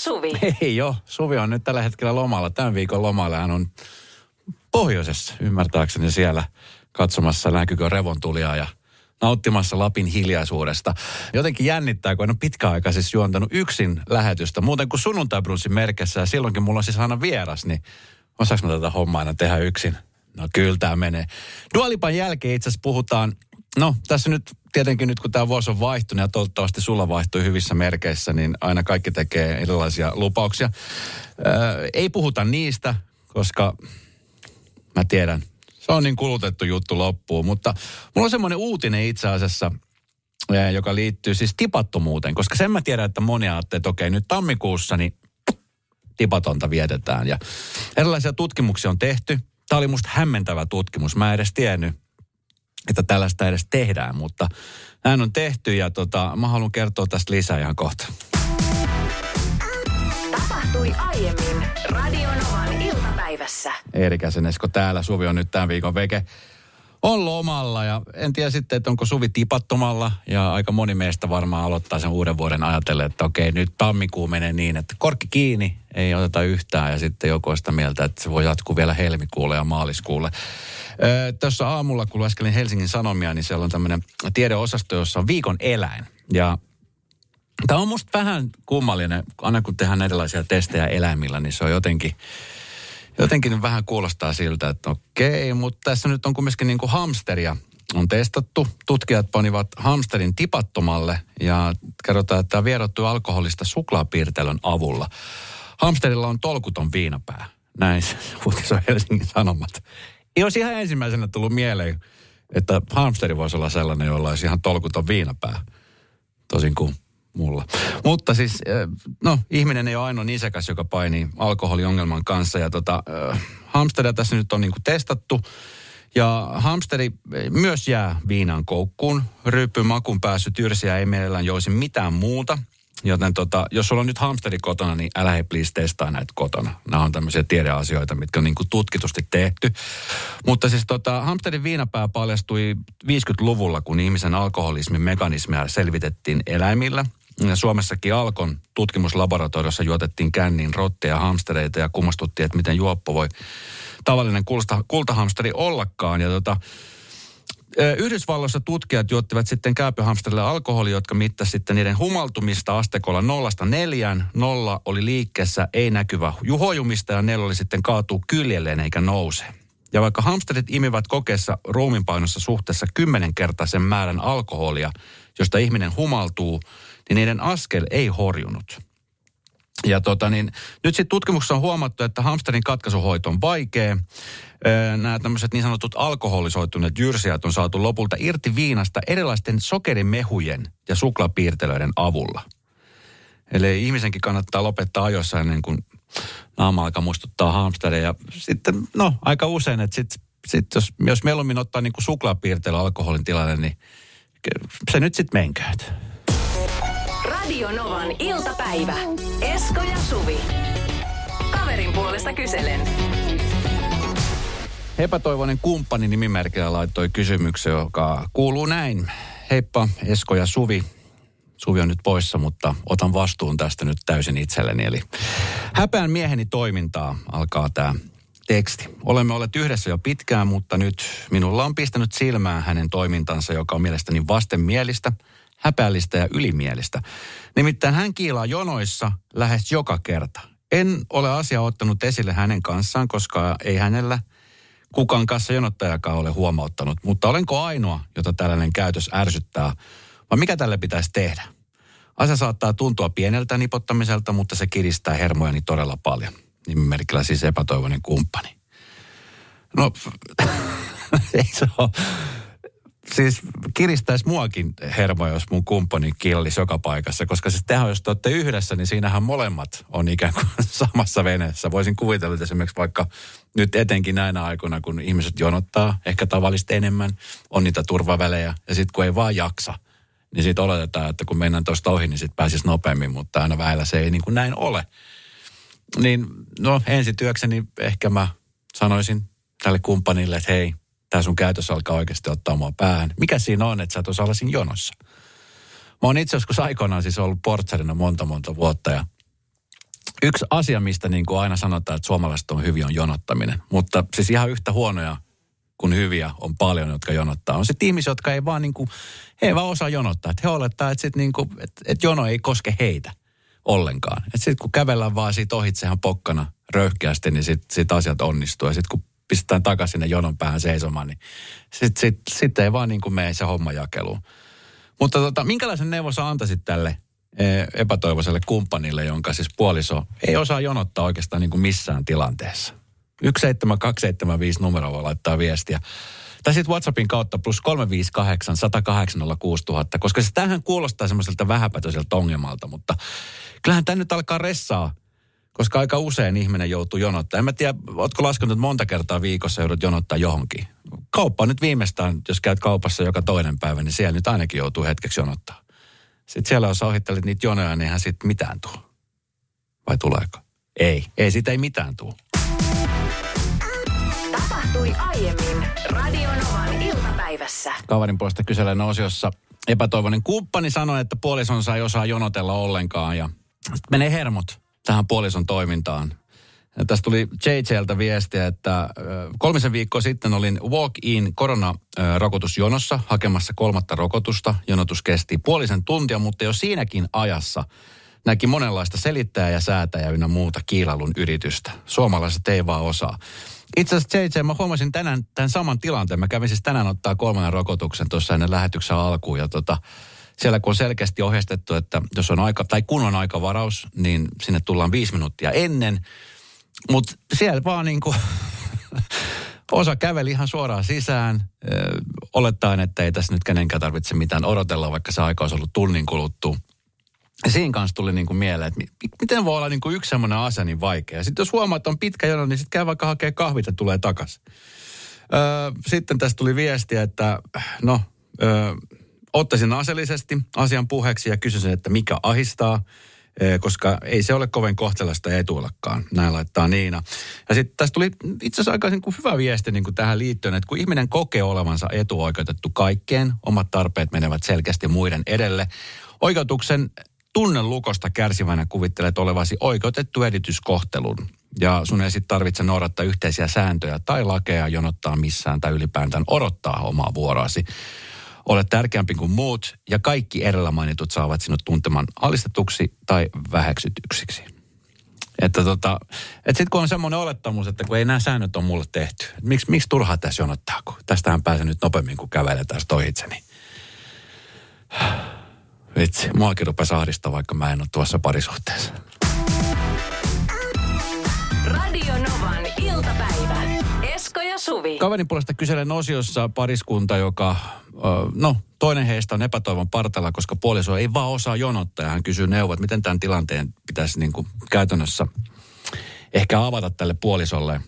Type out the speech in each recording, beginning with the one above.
Suvi. Ei jo, Suvi on nyt tällä hetkellä lomalla. Tämän viikon lomalla hän on pohjoisessa, ymmärtääkseni siellä katsomassa näkyykö revontulia ja nauttimassa Lapin hiljaisuudesta. Jotenkin jännittää, kun en ole pitkä aika siis juontanut yksin lähetystä, muuten kuin sunnuntaibrunsin merkessä ja silloinkin mulla on siis aina vieras, niin osaanko mä tätä hommaa aina tehdä yksin? No kyllä tämä menee. Dualipan jälkeen itse asiassa puhutaan, no tässä nyt tietenkin nyt kun tämä vuosi on vaihtunut ja toivottavasti sulla vaihtui hyvissä merkeissä, niin aina kaikki tekee erilaisia lupauksia. Öö, ei puhuta niistä, koska mä tiedän, se on niin kulutettu juttu loppuun. Mutta mulla on semmoinen uutinen itse asiassa, joka liittyy siis tipattomuuteen, koska sen mä tiedän, että moni ajattelee, että okei, nyt tammikuussa niin tipatonta vietetään. Ja erilaisia tutkimuksia on tehty. Tämä oli musta hämmentävä tutkimus. Mä en edes tiennyt, että tällaista edes tehdään, mutta näin on tehty ja tota, mä haluan kertoa tästä lisää ihan kohta. Tapahtui aiemmin Radionovan iltapäivässä. Eerikäisen Esko täällä. Suvi on nyt tämän viikon veke. On lomalla ja en tiedä sitten, että onko Suvi tipattomalla ja aika moni meistä varmaan aloittaa sen uuden vuoden ajatellen, että okei nyt tammikuu menee niin, että korkki kiinni, ei oteta yhtään ja sitten joku on sitä mieltä, että se voi jatkuu vielä helmikuulle ja maaliskuulle. Öö, Tuossa aamulla, kun lueskelin Helsingin Sanomia, niin siellä on tämmöinen tiedeosasto, jossa on viikon eläin ja Tämä on musta vähän kummallinen, aina kun tehdään erilaisia testejä eläimillä, niin se on jotenkin, jotenkin vähän kuulostaa siltä, että okei, mutta tässä nyt on kumminkin niin kuin hamsteria on testattu. Tutkijat panivat hamsterin tipattomalle ja kerrotaan, että tämä vierottu alkoholista suklaapiirtelön avulla. Hamsterilla on tolkuton viinapää. Näin uutisoi Helsingin Sanomat. Ei olisi ihan ensimmäisenä tullut mieleen, että hamsteri voisi olla sellainen, jolla olisi ihan tolkuton viinapää. Tosin kuin mulla. Mutta siis, no, ihminen ei ole ainoa nisäkäs, joka painii alkoholiongelman kanssa. Ja tota, hamsteria tässä nyt on niinku testattu. Ja hamsteri myös jää viinan koukkuun. Ryyppy makun päässyt yrsiä ei mielellään joisi mitään muuta. Joten tota, jos sulla on nyt hamsteri kotona, niin älä hei please testaa näitä kotona. Nämä on tämmöisiä tiedeasioita, mitkä on niin kuin tutkitusti tehty. Mutta siis tota, hamsterin viinapää paljastui 50-luvulla, kun ihmisen alkoholismin mekanismia selvitettiin eläimillä – Suomessakin Alkon tutkimuslaboratoriossa juotettiin känniin rotteja ja hamstereita ja kummastuttiin, että miten juoppo voi tavallinen kulta, kultahamsteri ollakaan. Ja tota, Yhdysvalloissa tutkijat juottivat sitten käypyhamsterille alkoholia, jotka mittasivat sitten niiden humaltumista astekolla nollasta neljään. Nolla oli liikkeessä, ei näkyvä juhojumista ja neljä oli sitten kaatuu kyljelleen eikä nouse. Ja vaikka hamsterit imivät kokeessa ruuminpainossa suhteessa kymmenenkertaisen määrän alkoholia, josta ihminen humaltuu, niin niiden askel ei horjunut. Ja tota niin, nyt sitten tutkimuksessa on huomattu, että hamsterin katkaisuhoito on vaikea. Nämä tämmöiset niin sanotut alkoholisoituneet jyrsijät on saatu lopulta irti viinasta erilaisten sokerimehujen ja suklaapiirtelöiden avulla. Eli ihmisenkin kannattaa lopettaa ajoissa ennen kuin naama alkaa muistuttaa hamsteria. Ja sitten, no, aika usein, että sit, sit jos, jos mieluummin ottaa niin kuin suklaapiirtelö alkoholin tilalle, niin se nyt sitten menkööt. Radio Novan iltapäivä. Esko ja Suvi. Kaverin puolesta kyselen. Epätoivoinen kumppani nimimerkillä laittoi kysymyksen, joka kuuluu näin. Heippa, Esko ja Suvi. Suvi on nyt poissa, mutta otan vastuun tästä nyt täysin itselleni. Eli häpeän mieheni toimintaa alkaa tämä teksti. Olemme olleet yhdessä jo pitkään, mutta nyt minulla on pistänyt silmään hänen toimintansa, joka on mielestäni vastenmielistä – häpeällistä ja ylimielistä. Nimittäin hän kiilaa jonoissa lähes joka kerta. En ole asia ottanut esille hänen kanssaan, koska ei hänellä kukaan kanssa jonottajakaan ole huomauttanut. Mutta olenko ainoa, jota tällainen käytös ärsyttää, vai mikä tälle pitäisi tehdä? Asia saattaa tuntua pieneltä nipottamiselta, mutta se kiristää hermojani todella paljon. Nimimerkillä siis epätoivoinen kumppani. No, ei se ole siis kiristäisi muakin hermo, jos mun kumppani killisi joka paikassa, koska siis tehän, jos te olette yhdessä, niin siinähän molemmat on ikään kuin samassa veneessä. Voisin kuvitella, että esimerkiksi vaikka nyt etenkin näinä aikoina, kun ihmiset jonottaa ehkä tavallista enemmän, on niitä turvavälejä, ja sitten kun ei vaan jaksa, niin sitten oletetaan, että kun mennään tuosta ohi, niin sitten pääsisi nopeammin, mutta aina väillä se ei niin kuin näin ole. Niin no ensityökseni ehkä mä sanoisin tälle kumppanille, että hei, tämä sun käytös alkaa oikeasti ottaa mua päähän. Mikä siinä on, että sä et osaa siinä jonossa? Mä oon itse joskus aikoinaan siis ollut portsarina monta monta vuotta ja yksi asia, mistä niin kuin aina sanotaan, että suomalaiset on hyviä, on jonottaminen. Mutta siis ihan yhtä huonoja kuin hyviä on paljon, jotka jonottaa. On sitten ihmisiä, jotka ei vaan, niin kuin, he ei vaan osaa jonottaa. Että he olettaa, että, sit niin kuin, että, että jono ei koske heitä ollenkaan. Että sitten kun kävellään vaan siitä ohitsehan pokkana röyhkeästi, niin sitten sit asiat onnistuu. Ja sitten kun pistetään takaisin sinne jonon päähän seisomaan, niin sitten sit, sit ei vaan niin kuin mene se homma jakeluun. Mutta tota, minkälaisen neuvon sä antaisit tälle e, epätoivoiselle kumppanille, jonka siis puoliso ei osaa jonottaa oikeastaan niin kuin missään tilanteessa? 17275 numero voi laittaa viestiä. Tai sitten WhatsAppin kautta plus 358 108 6000, koska se tähän kuulostaa semmoiselta vähäpätöiseltä ongelmalta, mutta kyllähän tämä nyt alkaa ressaa, koska aika usein ihminen joutuu jonottaa. En mä tiedä, ootko laskenut, että monta kertaa viikossa joudut jonottaa johonkin. Kauppa nyt viimeistään, jos käyt kaupassa joka toinen päivä, niin siellä nyt ainakin joutuu hetkeksi jonottaa. Sitten siellä, jos ohittelet niitä jonoja, niin eihän siitä mitään tule. Vai tuleeko? Ei, ei siitä ei mitään tule. Tapahtui aiemmin Radionovan iltapäivässä. Kaverin puolesta kyselen osiossa epätoivoinen kumppani sanoi, että puolisonsa ei osaa jonotella ollenkaan ja sitten menee hermot tähän puolison toimintaan. Ja tästä tuli JJltä viestiä, että kolmisen viikkoa sitten olin walk-in koronarokotusjonossa hakemassa kolmatta rokotusta. Jonotus kesti puolisen tuntia, mutta jo siinäkin ajassa näki monenlaista selittäjää ja säätäjä ynnä muuta kiilalun yritystä. Suomalaiset ei vaan osaa. Itse asiassa JJ, mä huomasin tänään tämän saman tilanteen. Mä kävin siis tänään ottaa kolmannen rokotuksen tuossa ennen lähetyksen alkuun ja tota, siellä kun on selkeästi ohjeistettu, että jos on aika, tai kun on aikavaraus, niin sinne tullaan viisi minuuttia ennen. Mutta siellä vaan niin kuin, osa käveli ihan suoraan sisään, olettaen, että ei tässä nyt kenenkään tarvitse mitään odotella, vaikka se aika olisi ollut tunnin kuluttua. Ja siinä kanssa tuli niin kuin mieleen, että miten voi olla niin kuin yksi semmoinen asia niin vaikea. Sitten jos huomaa, että on pitkä jono, niin sitten käy vaikka hakee kahvit ja tulee takaisin. Öö, sitten tästä tuli viestiä, että no, öö, ottaisin aseellisesti asian puheeksi ja kysyisin, että mikä ahistaa, koska ei se ole kovin kohtelasta etuillakaan. Näin laittaa Niina. Ja sitten tästä tuli itse asiassa aika kuin hyvä viesti niin kuin tähän liittyen, että kun ihminen kokee olevansa etuoikeutettu kaikkeen, omat tarpeet menevät selkeästi muiden edelle. Oikeutuksen tunnelukosta kärsivänä kuvittelet olevasi oikeutettu edityskohtelun. Ja sun ei sitten tarvitse noudattaa yhteisiä sääntöjä tai lakeja jonottaa missään tai ylipäätään odottaa omaa vuoroasi. Olet tärkeämpi kuin muut ja kaikki edellä mainitut saavat sinut tuntemaan alistetuksi tai väheksytyksiksi. Että tota, et sitten kun on semmoinen olettamus, että kun ei nämä säännöt ole mulle tehty, miksi, miksi turhaa tässä jonottaa, kun tästähän pääsen nyt nopeammin kuin kävelee tästä ohitse, niin vitsi, muakin rupesi ahdistaa, vaikka mä en ole tuossa parisuhteessa. Radio Novan iltapäivä. Suvi. Kaverin puolesta kyselen osiossa pariskunta, joka, no toinen heistä on epätoivon partalla, koska puoliso ei vaan osaa jonottaa. Hän kysyy neuvot, miten tämän tilanteen pitäisi niin kuin käytännössä ehkä avata tälle puolisolle.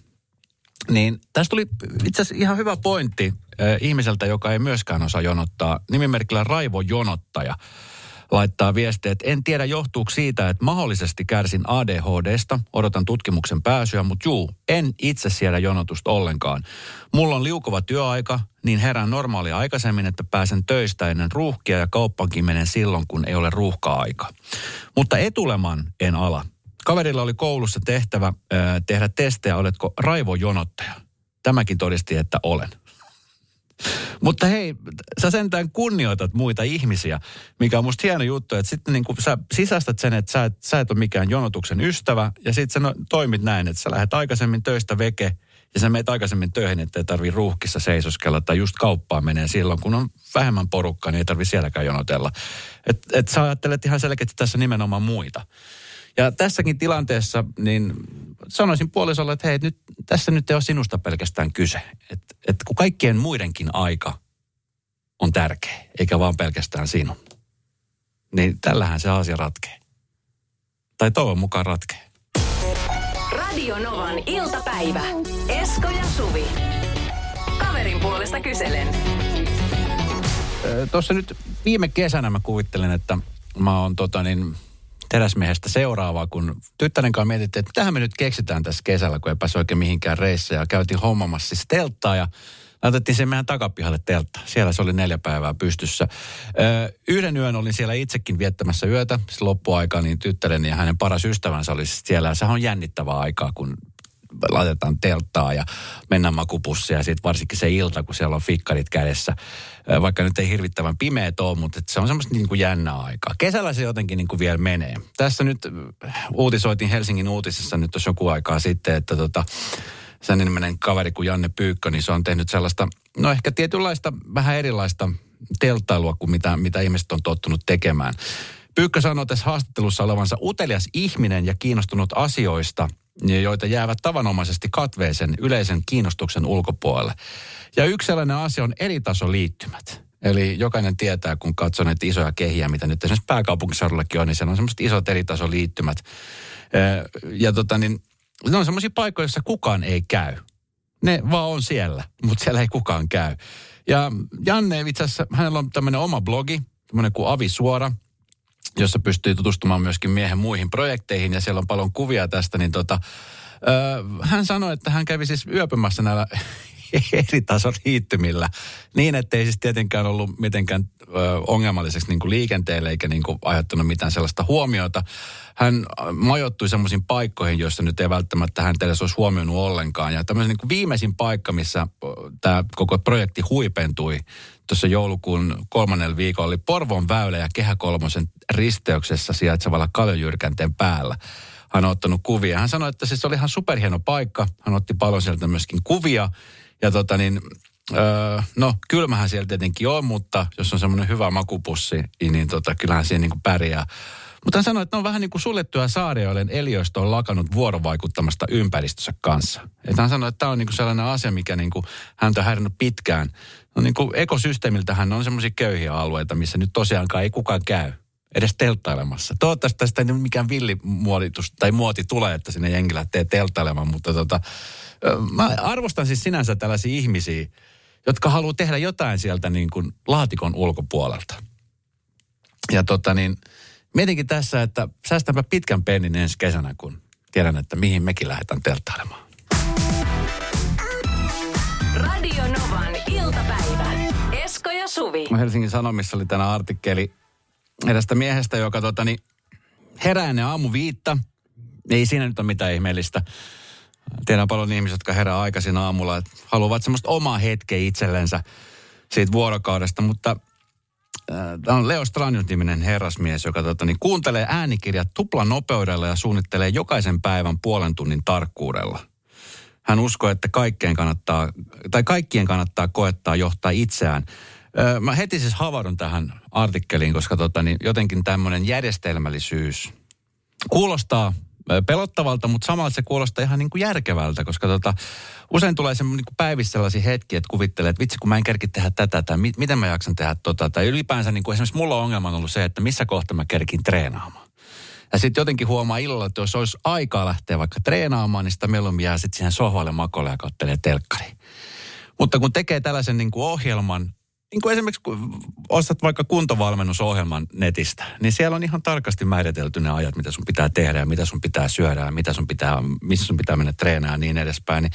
Niin tästä tuli itse asiassa ihan hyvä pointti ihmiseltä, joka ei myöskään osaa jonottaa. Nimimerkillä Raivo Jonottaja laittaa viestiä, että en tiedä johtuuko siitä, että mahdollisesti kärsin ADHDsta, odotan tutkimuksen pääsyä, mutta juu, en itse siellä jonotusta ollenkaan. Mulla on liukova työaika, niin herään normaalia aikaisemmin, että pääsen töistä ennen ruuhkia ja kauppankin menen silloin, kun ei ole ruuhka-aika. Mutta etuleman en ala. Kaverilla oli koulussa tehtävä äh, tehdä testejä, oletko raivojonottaja. Tämäkin todisti, että olen. Mutta hei, sä sentään kunnioitat muita ihmisiä, mikä on musta hieno juttu, että sitten niin sä sisästät sen, että sä et, sä et ole mikään jonotuksen ystävä, ja sitten sä no, toimit näin, että sä lähdet aikaisemmin töistä veke, ja sä meet aikaisemmin töihin, että ei tarvi ruuhkissa seisoskella, tai just kauppaan menee silloin, kun on vähemmän porukkaa, niin ei tarvi sielläkään jonotella. Että et sä ajattelet ihan selkeästi tässä nimenomaan muita. Ja tässäkin tilanteessa, niin sanoisin puolisolle, että hei, nyt, tässä nyt ei ole sinusta pelkästään kyse. Että et kun kaikkien muidenkin aika on tärkeä, eikä vaan pelkästään sinun. Niin tällähän se asia ratkee. Tai toivon mukaan ratkee. Radio Novan iltapäivä. Esko ja Suvi. Kaverin puolesta kyselen. Tuossa nyt viime kesänä mä kuvittelen, että mä oon tota niin, teräsmiehestä seuraavaa, kun tyttären kanssa mietittiin, että tähän me nyt keksitään tässä kesällä, kun ei pääse oikein mihinkään reissä. Ja käytiin hommamassa siis telttaa ja Laitettiin se meidän takapihalle teltta. Siellä se oli neljä päivää pystyssä. Ö, yhden yön olin siellä itsekin viettämässä yötä. Se loppuaika, niin tyttäreni ja hänen paras ystävänsä oli siellä. Sehän on jännittävää aikaa, kun laitetaan telttaa ja mennään makupussia ja sitten varsinkin se ilta, kun siellä on fikkarit kädessä. Vaikka nyt ei hirvittävän pimeät ole, mutta se on semmoista niin kuin jännää aikaa. Kesällä se jotenkin niin kuin vielä menee. Tässä nyt uutisoitiin Helsingin uutisissa nyt tuossa joku aikaa sitten, että tota, sen nimenen kaveri kuin Janne Pyykkö, niin se on tehnyt sellaista, no ehkä tietynlaista, vähän erilaista telttailua kuin mitä, mitä ihmiset on tottunut tekemään. Pyykkö sanoi tässä haastattelussa olevansa utelias ihminen ja kiinnostunut asioista – joita jäävät tavanomaisesti katveisen yleisen kiinnostuksen ulkopuolelle. Ja yksi sellainen asia on eritasoliittymät. Eli jokainen tietää, kun katsoo näitä isoja kehiä, mitä nyt esimerkiksi pääkaupunkiseudullakin on, niin siellä on semmoiset isot eritasoliittymät. Ja tota niin, ne on semmoisia paikkoja, joissa kukaan ei käy. Ne vaan on siellä, mutta siellä ei kukaan käy. Ja Janne itse asiassa, hänellä on tämmöinen oma blogi, tämmöinen kuin Avi Suora, jossa pystyy tutustumaan myöskin miehen muihin projekteihin ja siellä on paljon kuvia tästä, niin tota, hän sanoi, että hän kävi siis yöpymässä näillä eri tason liittymillä niin, ettei siis tietenkään ollut mitenkään ongelmalliseksi niin kuin liikenteelle eikä niin kuin ajattanut mitään sellaista huomiota. Hän majoittui semmoisiin paikkoihin, joissa nyt ei välttämättä hän edes olisi huomioinut ollenkaan. Ja tämmöisen niin kuin viimeisin paikka, missä tämä koko projekti huipentui tuossa joulukuun kolmannella viikolla oli Porvon väylä ja Kehä Kolmosen risteyksessä sijaitsevalla Kaljojyrkänteen päällä. Hän on ottanut kuvia. Hän sanoi, että siis oli ihan superhieno paikka. Hän otti paljon sieltä myöskin kuvia. Ja tota niin, öö, no kylmähän siellä tietenkin on, mutta jos on semmoinen hyvä makupussi, niin tota, kyllähän siinä niin kuin pärjää. Mutta hän sanoi, että ne on vähän niin kuin suljettuja saaria, joiden eliöstö on lakannut vuorovaikuttamasta ympäristössä kanssa. Että hän sanoi, että tämä on niin kuin sellainen asia, mikä niin kuin häntä on häirinyt pitkään. No niin kuin ekosysteemiltähän on semmoisia köyhiä alueita, missä nyt tosiaankaan ei kukaan käy edes telttailemassa. Toivottavasti tästä ei mikään villimuotitus tai muoti tulee, että sinne jengi lähtee telttailemaan, mutta tota, mä arvostan siis sinänsä tällaisia ihmisiä, jotka haluaa tehdä jotain sieltä niin kuin laatikon ulkopuolelta. Ja tota niin, mietinkin tässä, että säästänpä pitkän pennin ensi kesänä, kun tiedän, että mihin mekin lähdetään telttailemaan. Radio Novan iltapäivä. Esko ja Suvi. Helsingin Sanomissa oli tänä artikkeli edestä miehestä, joka tota, niin, herää ennen aamu viitta. Ei siinä nyt ole mitään ihmeellistä. Tiedän paljon ihmisiä, jotka herää aikaisin aamulla, että haluavat semmoista omaa hetkeä itsellensä siitä vuorokaudesta, mutta äh, Tämä on Leo Stranius-niminen herrasmies, joka tota, niin kuuntelee äänikirjat tuplan nopeudella ja suunnittelee jokaisen päivän puolen tunnin tarkkuudella. Hän uskoo, että kaikkeen kannattaa, tai kaikkien kannattaa koettaa johtaa itseään. Mä heti siis havahdun tähän artikkeliin, koska tota, niin jotenkin tämmöinen järjestelmällisyys kuulostaa pelottavalta, mutta samalla se kuulostaa ihan niin kuin järkevältä, koska tota, usein tulee semmoinen niin päivissä sellaisia hetkiä, että kuvittelee, että vitsi kun mä en kerki tehdä tätä, tai mit, miten mä jaksan tehdä tota, tai ylipäänsä niin kuin esimerkiksi mulla on ongelma ollut se, että missä kohta mä kerkin treenaamaan. Ja sitten jotenkin huomaa illalla, että jos olisi aikaa lähteä vaikka treenaamaan, niin sitä mieluummin jää sitten siihen sohvalle makolle ja kattelee telkkari. Mutta kun tekee tällaisen niin kuin ohjelman, niin kuin esimerkiksi kun ostat vaikka kuntovalmennusohjelman netistä, niin siellä on ihan tarkasti määritelty ne ajat, mitä sun pitää tehdä ja mitä sun pitää syödä ja mitä sun pitää, missä sun pitää mennä treenaamaan ja niin edespäin. Niin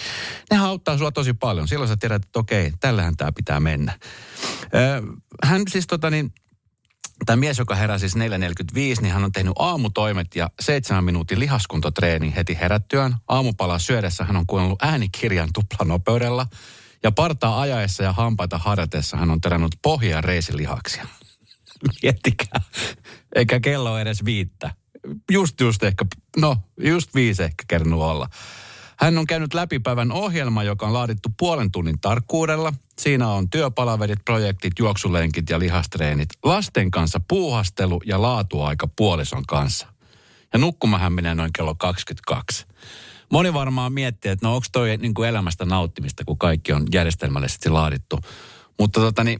ne auttaa sua tosi paljon. Silloin sä tiedät, että okei, tällähän tämä pitää mennä. Hän siis tota niin, Tämä mies, joka heräsi siis 4.45, niin hän on tehnyt aamutoimet ja seitsemän minuutin lihaskuntotreeni heti herättyään. Aamupalaa syödessä hän on kuunnellut äänikirjan tuplanopeudella. Ja partaa ajaessa ja hampaita harjatessa hän on terännyt pohjaa reisilihaksia. Miettikää. Eikä kello edes viittä. Just just ehkä, no just viisi ehkä kerännyt olla. Hän on käynyt läpi päivän ohjelma, joka on laadittu puolen tunnin tarkkuudella. Siinä on työpalaverit, projektit, juoksulenkit ja lihastreenit. Lasten kanssa puuhastelu ja laatuaika puolison kanssa. Ja nukkumahan menee noin kello 22. Moni varmaan miettii, että no onko toi niin kuin elämästä nauttimista, kun kaikki on järjestelmällisesti laadittu. Mutta tota niin,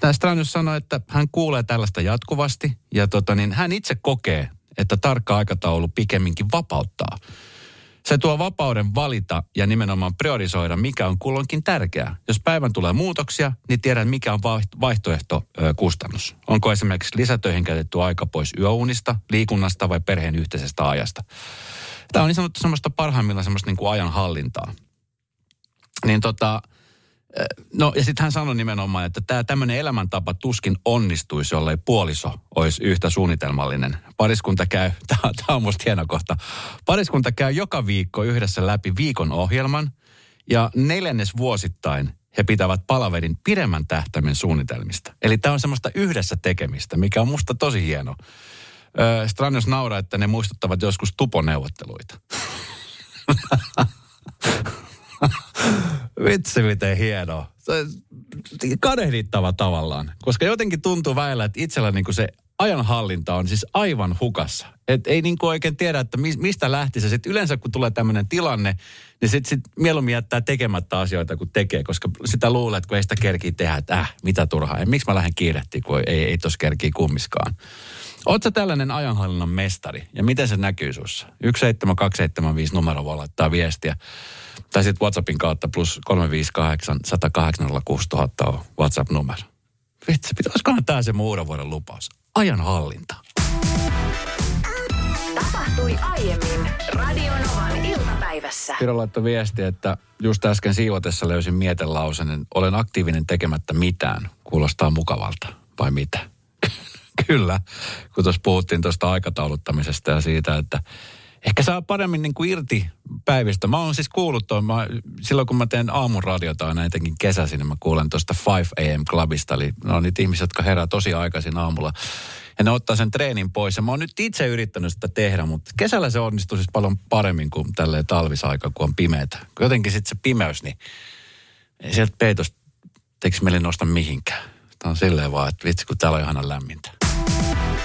tämä Stranius sanoi, että hän kuulee tällaista jatkuvasti ja tota niin, hän itse kokee, että tarkka aikataulu pikemminkin vapauttaa. Se tuo vapauden valita ja nimenomaan priorisoida, mikä on kulloinkin tärkeää. Jos päivän tulee muutoksia, niin tiedän, mikä on vaihtoehto kustannus. Onko esimerkiksi lisätöihin käytetty aika pois yöunista, liikunnasta vai perheen yhteisestä ajasta. Tämä on niin sanottu semmoista parhaimmillaan semmoista niin kuin ajan hallintaa. Niin tota, No ja sitten hän sanoi nimenomaan, että tämä tämmöinen elämäntapa tuskin onnistuisi, jollei puoliso olisi yhtä suunnitelmallinen. Pariskunta käy, tämä on musta hieno kohta, pariskunta käy joka viikko yhdessä läpi viikon ohjelman ja neljännes vuosittain he pitävät palaverin pidemmän tähtäimen suunnitelmista. Eli tämä on semmoista yhdessä tekemistä, mikä on musta tosi hieno. Stranios nauraa, että ne muistuttavat joskus tuponeuvotteluita. Vitsi, miten hienoa. Kadehdittava tavallaan. Koska jotenkin tuntuu väillä, että itsellä niin se ajanhallinta on siis aivan hukassa. Et ei niin kuin oikein tiedä, että mistä lähti se. Sitten yleensä kun tulee tämmöinen tilanne, niin sitten sit mieluummin jättää tekemättä asioita kuin tekee, koska sitä luulee, että kun ei sitä kerkii tehdä, että äh, mitä turhaa. Ja miksi mä lähden kiirehtiin, kun ei, ei tos kerkii kummiskaan. Oletko tällainen ajanhallinnan mestari ja miten se näkyy sussa? 17275 numero voi laittaa viestiä. Tai sitten WhatsAppin kautta plus 358 108 on WhatsApp-numero. Vitsi, pitäisikö tämä se muun vuoden lupaus? Ajanhallinta. Tapahtui aiemmin Radionovan iltapäivässä. Piro laittoi viesti, että just äsken siivotessa löysin mietelausen, olen aktiivinen tekemättä mitään. Kuulostaa mukavalta, vai mitä? Kyllä, kun tuossa puhuttiin tuosta aikatauluttamisesta ja siitä, että ehkä saa paremmin niin kuin irti päivistä. Mä oon siis kuullut tuon, mä, silloin kun mä teen aamun radiota aina etenkin kesäisin, niin mä kuulen tuosta 5 AM Clubista. Eli ne on niitä ihmisiä, jotka herää tosi aikaisin aamulla. Ja ne ottaa sen treenin pois. Ja mä oon nyt itse yrittänyt sitä tehdä, mutta kesällä se onnistuu siis paljon paremmin kuin tälleen talvisaika, kun on pimeätä. Jotenkin sitten se pimeys, niin ei sieltä peitos teikö meille nosta mihinkään. Tämä on silleen vaan, että vitsi kun täällä on ihana lämmintä.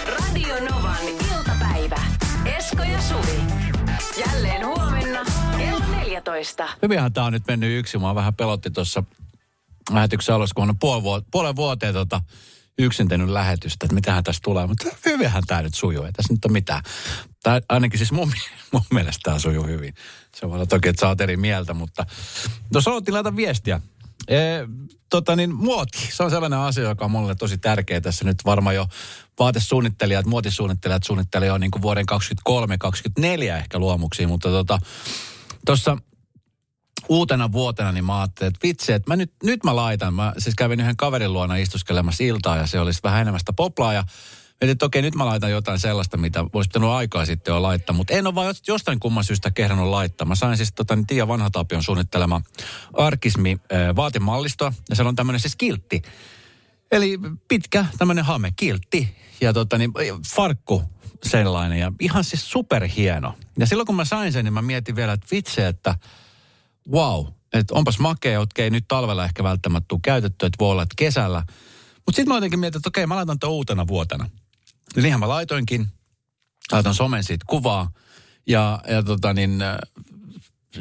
Radio Novan. Esko ja Suvi. Jälleen huomenna kello 14. Hyvinhän tämä on nyt mennyt yksi. Mua vähän pelotti tuossa lähetyksen alussa, kun on puoli vuoteen, puolen vuoteen tota, yksin tehnyt lähetystä, että mitähän tässä tulee. Mutta hyvinhän tämä nyt sujuu, ei tässä nyt ole mitään. Tai ainakin siis mun, mun mielestä tämä sujuu hyvin. Se olla toki, että sä oot eri mieltä, mutta no haluttiin laita viestiä. E, tota niin, muoti, se on sellainen asia, joka on mulle tosi tärkeä tässä nyt varmaan jo vaatesuunnittelijat, muotisuunnittelijat suunnittelee jo niin kuin vuoden 2023-2024 ehkä luomuksia, mutta tota, uutena vuotena, niin mä ajattelin, että vitsi, että mä nyt, nyt mä laitan. Mä siis kävin yhden kaverin luona istuskelemassa iltaa ja se olisi vähän enemmän sitä poplaa ja Mietin, että okei, nyt mä laitan jotain sellaista, mitä voisi pitänyt aikaa sitten jo laittaa, mutta en ole vaan jostain kumman syystä kehdannut laittaa. Mä sain siis tota, niin Tiia Vanhatapion suunnittelema arkismi vaatemallistoa, ja siellä on tämmöinen siis kiltti. Eli pitkä tämmöinen hame, kiltti, ja tota, niin, farkku sellainen, ja ihan siis superhieno. Ja silloin kun mä sain sen, niin mä mietin vielä, että vitsi, että wow, että onpas makea, okei, nyt talvella ehkä välttämättä tuu käytetty, että voi olla, että kesällä. Mutta sitten mä jotenkin mietin, että okei, mä laitan tämän uutena vuotena. Ja niinhän mä laitoinkin. Laitan somen siitä kuvaa. Ja, ja tota niin,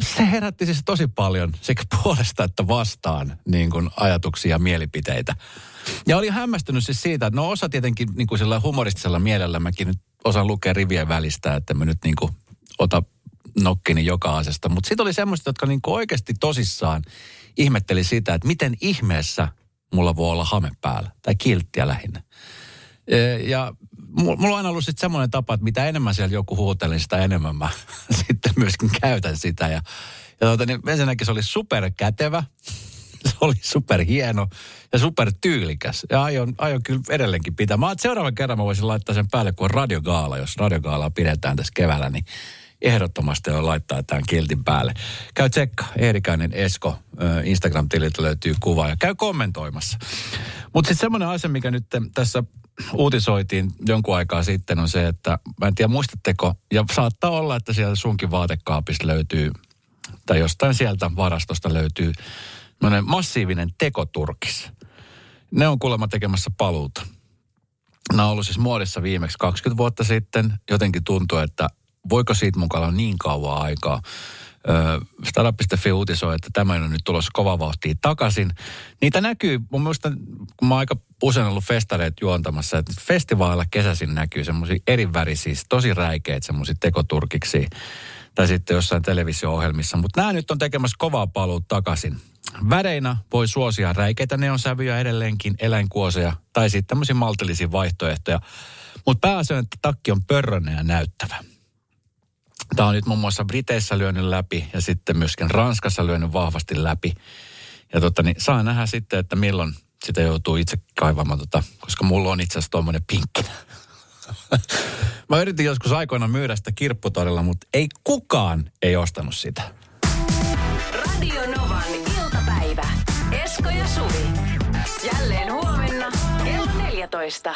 se herätti siis tosi paljon sekä puolesta että vastaan niin kuin ajatuksia ja mielipiteitä. Ja oli hämmästynyt siis siitä, että no osa tietenkin niin kuin sillä humoristisella mielellä mäkin nyt osaan lukea rivien välistä, että mä nyt niin kuin ota nokkini joka asesta. Mutta sitten oli semmoista, jotka niin kuin oikeasti tosissaan ihmetteli sitä, että miten ihmeessä mulla voi olla hame päällä. Tai kilttiä lähinnä. Ja mulla on aina ollut sitten semmoinen tapa, että mitä enemmän siellä joku huuteli, sitä enemmän mä sitten myöskin käytän sitä. Ja, ja tuota, niin ensinnäkin se oli super kätevä, se oli super hieno ja super tyylikäs. Ja aion, aion kyllä edelleenkin pitää. Mä seuraavan kerran mä voisin laittaa sen päälle, kun on radiogaala. Jos radiogaalaa pidetään tässä keväällä, niin ehdottomasti laittaa tämän kiltin päälle. Käy tsekka, Eerikäinen Esko, Instagram-tililtä löytyy kuva ja käy kommentoimassa. Mutta sitten semmoinen asia, mikä nyt tässä uutisoitiin jonkun aikaa sitten on se, että mä en tiedä muistatteko, ja saattaa olla, että siellä sunkin vaatekaapista löytyy, tai jostain sieltä varastosta löytyy massiivinen tekoturkis. Ne on kuulemma tekemässä paluuta. Nämä on ollut siis muodissa viimeksi 20 vuotta sitten. Jotenkin tuntuu, että voiko siitä mukaan olla niin kauan aikaa. Startup.fi uutisoi, että tämä on nyt tulossa kova vauhtia takaisin. Niitä näkyy, mun mielestä, kun mä aika usein ollut festareet juontamassa, että festivaaleilla kesäisin näkyy semmoisia eri värisiä, tosi räikeitä semmoisia tekoturkiksi tai sitten jossain televisio-ohjelmissa. Mutta nämä nyt on tekemässä kovaa paluu takaisin. Väreinä voi suosia räikeitä neonsävyjä edelleenkin, eläinkuoseja tai sitten tämmöisiä maltillisia vaihtoehtoja. Mutta pääasia että takki on pörrönen ja näyttävä. Tämä on nyt muun muassa Briteissä lyönyt läpi ja sitten myöskin Ranskassa lyönyt vahvasti läpi. Ja tota, niin saa nähdä sitten, että milloin sitä joutuu itse kaivamaan, tota, koska mulla on itse asiassa tuommoinen pinkki. Mä yritin joskus aikoina myydä sitä kirpputorilla, mutta ei kukaan ei ostanut sitä. Radio Novan iltapäivä. Esko ja Suvi. Jälleen huomenna kello 14.